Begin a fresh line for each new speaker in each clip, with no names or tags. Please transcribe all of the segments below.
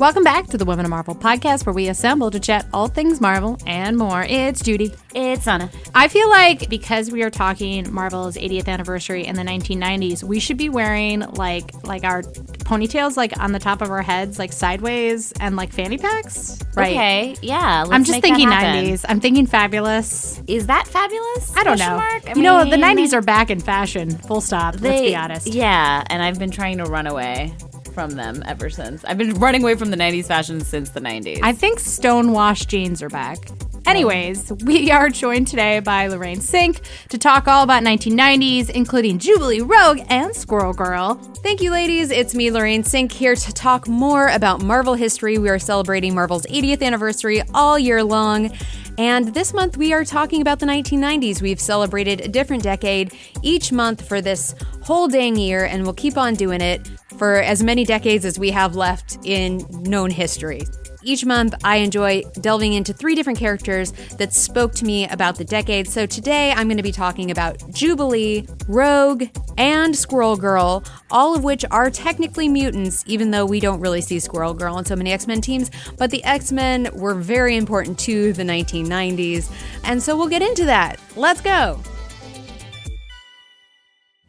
Welcome back to the Women of Marvel podcast, where we assemble to chat all things Marvel and more. It's Judy.
It's Anna.
I feel like because we are talking Marvel's 80th anniversary in the 1990s, we should be wearing like like our ponytails like on the top of our heads, like sideways, and like fanny packs.
Right. Okay. Yeah.
I'm just thinking 90s. I'm thinking fabulous.
Is that fabulous?
I don't know.
Mark? I
you know, the 90s are back in fashion. Full stop.
They,
let's be honest.
Yeah, and I've been trying to run away from them ever since. I've been running away from the 90s fashion since the 90s.
I think stonewashed jeans are back. Anyways, we are joined today by Lorraine Cink to talk all about 1990s, including Jubilee Rogue and Squirrel Girl.
Thank you, ladies. It's me, Lorraine Cink, here to talk more about Marvel history. We are celebrating Marvel's 80th anniversary all year long. And this month we are talking about the 1990s. We've celebrated a different decade each month for this whole dang year, and we'll keep on doing it for as many decades as we have left in known history. Each month, I enjoy delving into three different characters that spoke to me about the decade. So today, I'm going to be talking about Jubilee, Rogue, and Squirrel Girl, all of which are technically mutants, even though we don't really see Squirrel Girl on so many X Men teams. But the X Men were very important to the 1990s. And so we'll get into that. Let's go.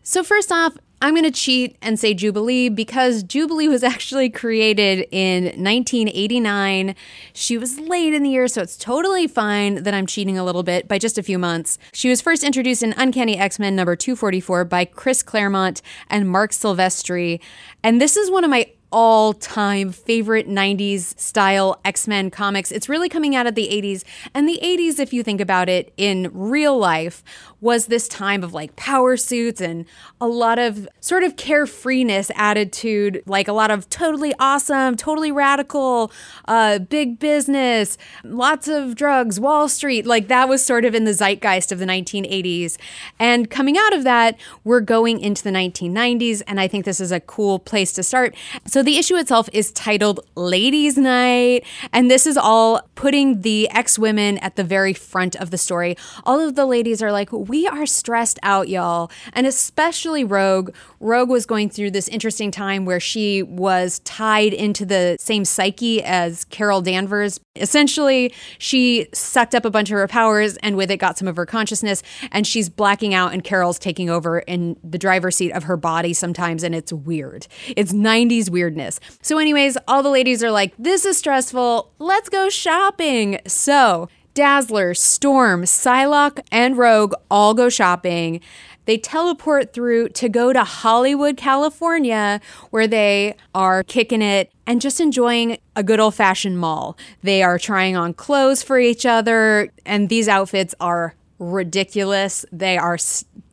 So, first off, I'm going to cheat and say Jubilee because Jubilee was actually created in 1989. She was late in the year, so it's totally fine that I'm cheating a little bit by just a few months. She was first introduced in Uncanny X Men number 244 by Chris Claremont and Marc Silvestri. And this is one of my all time favorite 90s style X Men comics. It's really coming out of the 80s. And the 80s, if you think about it in real life, was this time of like power suits and a lot of sort of carefreeness attitude, like a lot of totally awesome, totally radical, uh, big business, lots of drugs, Wall Street. Like that was sort of in the zeitgeist of the 1980s. And coming out of that, we're going into the 1990s. And I think this is a cool place to start. So the issue itself is titled Ladies' Night. And this is all putting the X women at the very front of the story. All of the ladies are like, we are stressed out, y'all. And especially Rogue. Rogue was going through this interesting time where she was tied into the same psyche as Carol Danvers. Essentially, she sucked up a bunch of her powers and with it got some of her consciousness. And she's blacking out, and Carol's taking over in the driver's seat of her body sometimes. And it's weird. It's 90s weirdness. So, anyways, all the ladies are like, this is stressful. Let's go shopping. So, Dazzler, Storm, Psylocke, and Rogue all go shopping. They teleport through to go to Hollywood, California, where they are kicking it and just enjoying a good old fashioned mall. They are trying on clothes for each other, and these outfits are ridiculous. They are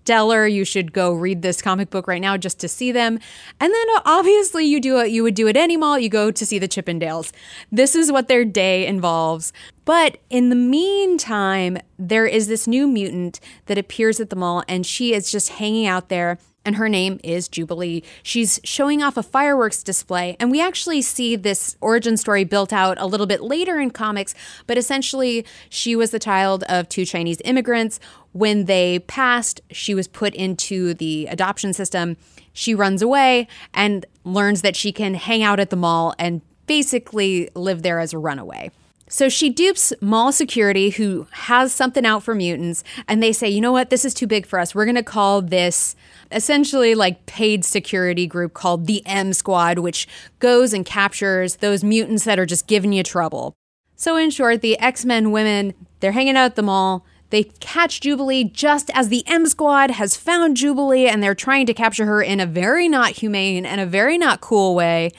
stellar. You should go read this comic book right now just to see them. And then uh, obviously you do it you would do at any mall, you go to see the Chippendales. This is what their day involves. But in the meantime, there is this new mutant that appears at the mall and she is just hanging out there and her name is Jubilee. She's showing off a fireworks display, and we actually see this origin story built out a little bit later in comics, but essentially, she was the child of two Chinese immigrants. When they passed, she was put into the adoption system. She runs away and learns that she can hang out at the mall and basically live there as a runaway. So she dupes mall security who has something out for mutants, and they say, you know what, this is too big for us. We're going to call this essentially like paid security group called the M Squad, which goes and captures those mutants that are just giving you trouble. So, in short, the X Men women, they're hanging out at the mall. They catch Jubilee just as the M Squad has found Jubilee and they're trying to capture her in a very not humane and a very not cool way.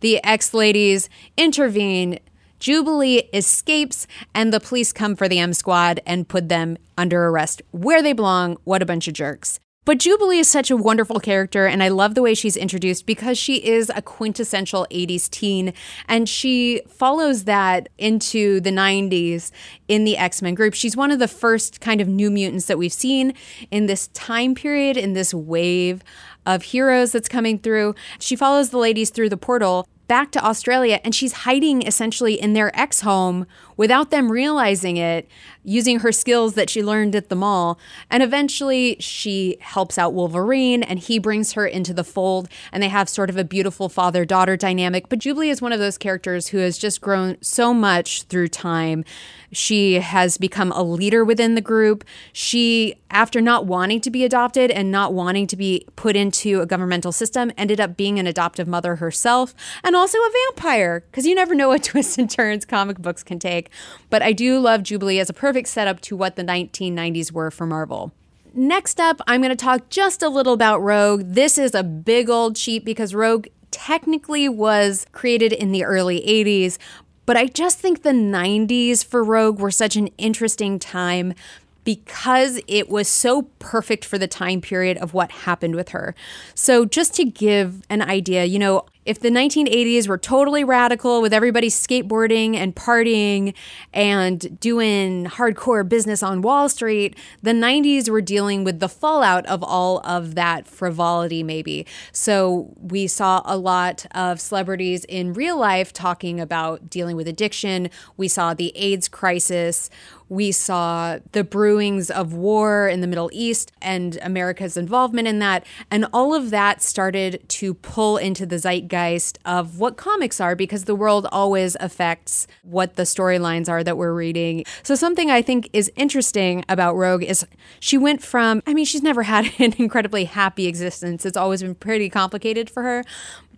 The X ladies intervene Jubilee escapes, and the police come for the M Squad and put them under arrest where they belong. What a bunch of jerks. But Jubilee is such a wonderful character, and I love the way she's introduced because she is a quintessential 80s teen, and she follows that into the 90s in the X Men group. She's one of the first kind of new mutants that we've seen in this time period, in this wave of heroes that's coming through. She follows the ladies through the portal back to Australia and she's hiding essentially in their ex home without them realizing it, using her skills that she learned at the mall. And eventually she helps out Wolverine and he brings her into the fold and they have sort of a beautiful father daughter dynamic. But Jubilee is one of those characters who has just grown so much through time. She has become a leader within the group. She, after not wanting to be adopted and not wanting to be put into a governmental system, ended up being an adoptive mother herself and also a vampire because you never know what twists and turns comic books can take. But I do love Jubilee as a perfect setup to what the 1990s were for Marvel. Next up, I'm going to talk just a little about Rogue. This is a big old cheat because Rogue technically was created in the early 80s, but I just think the 90s for Rogue were such an interesting time because it was so perfect for the time period of what happened with her. So, just to give an idea, you know, if the 1980s were totally radical with everybody skateboarding and partying and doing hardcore business on Wall Street, the 90s were dealing with the fallout of all of that frivolity, maybe. So we saw a lot of celebrities in real life talking about dealing with addiction. We saw the AIDS crisis. We saw the brewings of war in the Middle East and America's involvement in that. And all of that started to pull into the zeitgeist of what comics are because the world always affects what the storylines are that we're reading. So, something I think is interesting about Rogue is she went from, I mean, she's never had an incredibly happy existence. It's always been pretty complicated for her.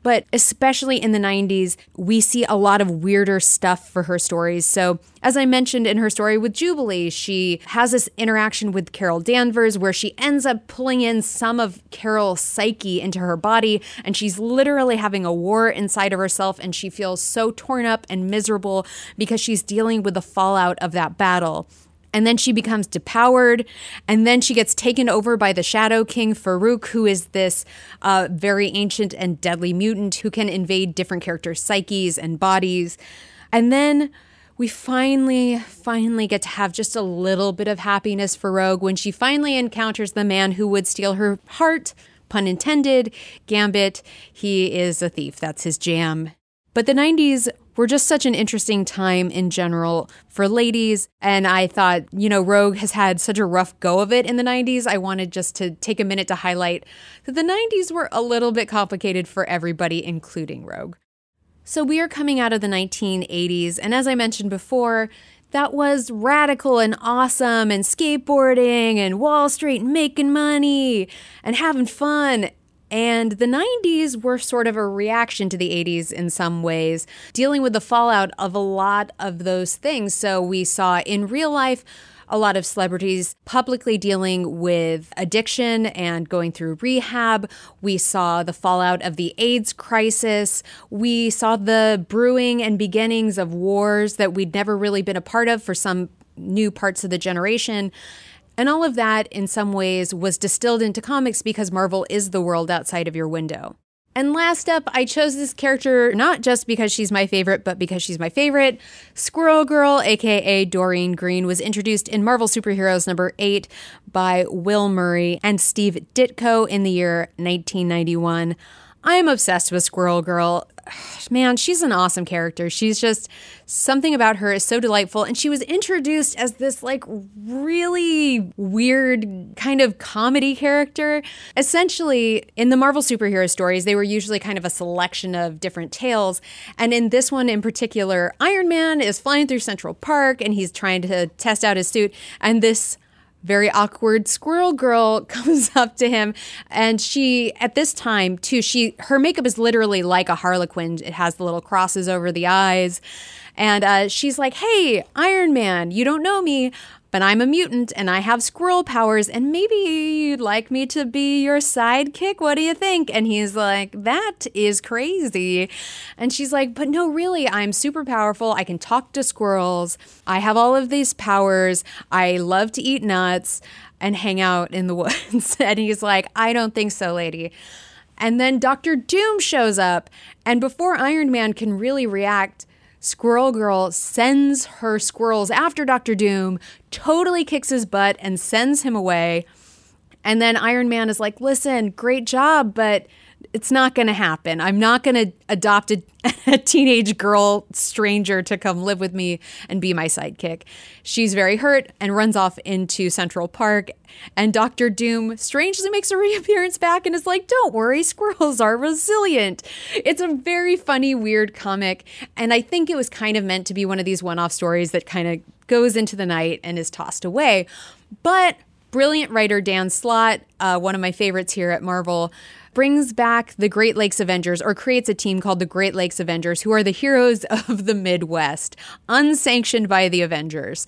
But especially in the 90s, we see a lot of weirder stuff for her stories. So, as I mentioned in her story with Jubilee, she has this interaction with Carol Danvers where she ends up pulling in some of Carol's psyche into her body, and she's literally having a war inside of herself, and she feels so torn up and miserable because she's dealing with the fallout of that battle and then she becomes depowered and then she gets taken over by the shadow king farouk who is this uh, very ancient and deadly mutant who can invade different characters psyches and bodies and then we finally, finally get to have just a little bit of happiness for Rogue when she finally encounters the man who would steal her heart, pun intended, Gambit. He is a thief, that's his jam. But the 90s were just such an interesting time in general for ladies. And I thought, you know, Rogue has had such a rough go of it in the 90s. I wanted just to take a minute to highlight that the 90s were a little bit complicated for everybody, including Rogue. So we are coming out of the 1980s. And as I mentioned before, that was radical and awesome and skateboarding and Wall Street and making money and having fun. And the 90s were sort of a reaction to the 80s in some ways, dealing with the fallout of a lot of those things. So we saw in real life, a lot of celebrities publicly dealing with addiction and going through rehab. We saw the fallout of the AIDS crisis. We saw the brewing and beginnings of wars that we'd never really been a part of for some new parts of the generation. And all of that, in some ways, was distilled into comics because Marvel is the world outside of your window. And last up, I chose this character not just because she's my favorite, but because she's my favorite. Squirrel Girl, aka Doreen Green, was introduced in Marvel Superheroes number 8 by Will Murray and Steve Ditko in the year 1991. I am obsessed with Squirrel Girl. Man, she's an awesome character. She's just something about her is so delightful. And she was introduced as this like really weird kind of comedy character. Essentially, in the Marvel superhero stories, they were usually kind of a selection of different tales. And in this one in particular, Iron Man is flying through Central Park and he's trying to test out his suit. And this very awkward squirrel girl comes up to him. And she at this time too she her makeup is literally like a harlequin. It has the little crosses over the eyes. And uh, she's like hey iron man you don't know me but I'm a mutant and I have squirrel powers, and maybe you'd like me to be your sidekick. What do you think? And he's like, That is crazy. And she's like, But no, really, I'm super powerful. I can talk to squirrels. I have all of these powers. I love to eat nuts and hang out in the woods. and he's like, I don't think so, lady. And then Doctor Doom shows up, and before Iron Man can really react, Squirrel Girl sends her squirrels after Doctor Doom, totally kicks his butt, and sends him away. And then Iron Man is like, listen, great job, but it's not going to happen. I'm not going to adopt a, a, teenage girl stranger to come live with me and be my sidekick. She's very hurt and runs off into Central Park. And Doctor Doom strangely makes a reappearance back and is like, Don't worry, squirrels are resilient. It's a very funny, weird comic. And I think it was kind of meant to be one of these one off stories that kind of goes into the night and is tossed away. But brilliant writer Dan Slott, uh, one of my favorites here at Marvel, brings back the Great Lakes Avengers or creates a team called the Great Lakes Avengers, who are the heroes of the Midwest, unsanctioned by the Avengers.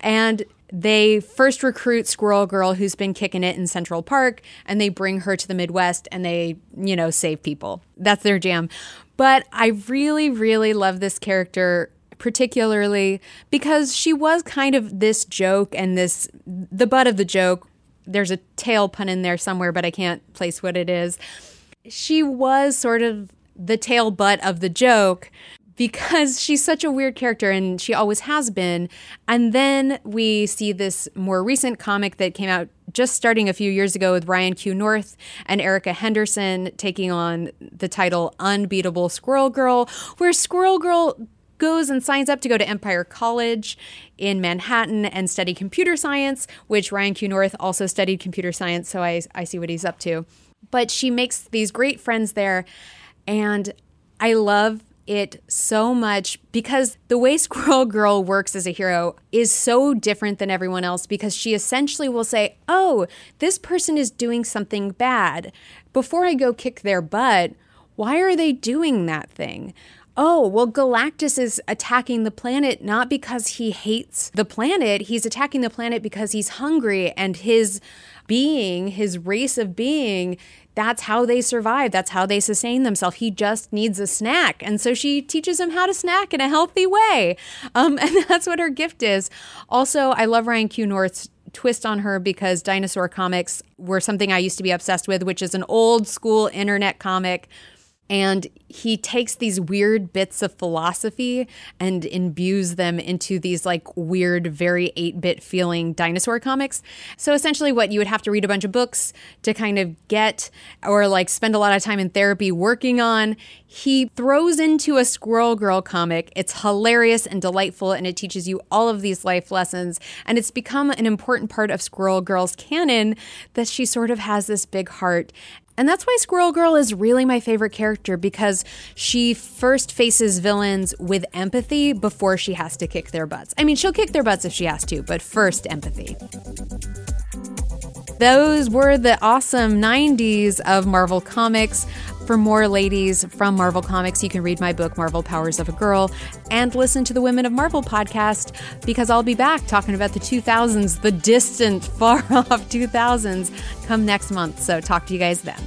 And they first recruit Squirrel Girl, who's been kicking it in Central Park, and they bring her to the Midwest and they, you know, save people. That's their jam. But I really, really love this character particularly because she was kind of this joke and this the butt of the joke there's a tail pun in there somewhere, but I can't place what it is. She was sort of the tail butt of the joke because she's such a weird character and she always has been. And then we see this more recent comic that came out just starting a few years ago with Ryan Q. North and Erica Henderson taking on the title Unbeatable Squirrel Girl, where Squirrel Girl goes and signs up to go to Empire College in Manhattan and study computer science, which Ryan Q. North also studied computer science, so I, I see what he's up to. But she makes these great friends there, and I love it so much because the way Squirrel Girl works as a hero is so different than everyone else because she essentially will say, Oh, this person is doing something bad. Before I go kick their butt, why are they doing that thing? Oh, well, Galactus is attacking the planet not because he hates the planet. He's attacking the planet because he's hungry and his being, his race of being, that's how they survive. That's how they sustain themselves. He just needs a snack. And so she teaches him how to snack in a healthy way. Um, and that's what her gift is. Also, I love Ryan Q. North's twist on her because dinosaur comics were something I used to be obsessed with, which is an old school internet comic and he takes these weird bits of philosophy and imbues them into these like weird, very 8 bit feeling dinosaur comics. So essentially, what you would have to read a bunch of books to kind of get or like spend a lot of time in therapy working on, he throws into a Squirrel Girl comic. It's hilarious and delightful, and it teaches you all of these life lessons. And it's become an important part of Squirrel Girl's canon that she sort of has this big heart and that's why Squirrel Girl is really my favorite character because she first faces villains with empathy before she has to kick their butts. I mean, she'll kick their butts if she has to, but first, empathy. Those were the awesome 90s of Marvel Comics. For more ladies from Marvel Comics, you can read my book, Marvel Powers of a Girl, and listen to the Women of Marvel podcast because I'll be back talking about the 2000s, the distant, far off 2000s, come next month. So talk to you guys then.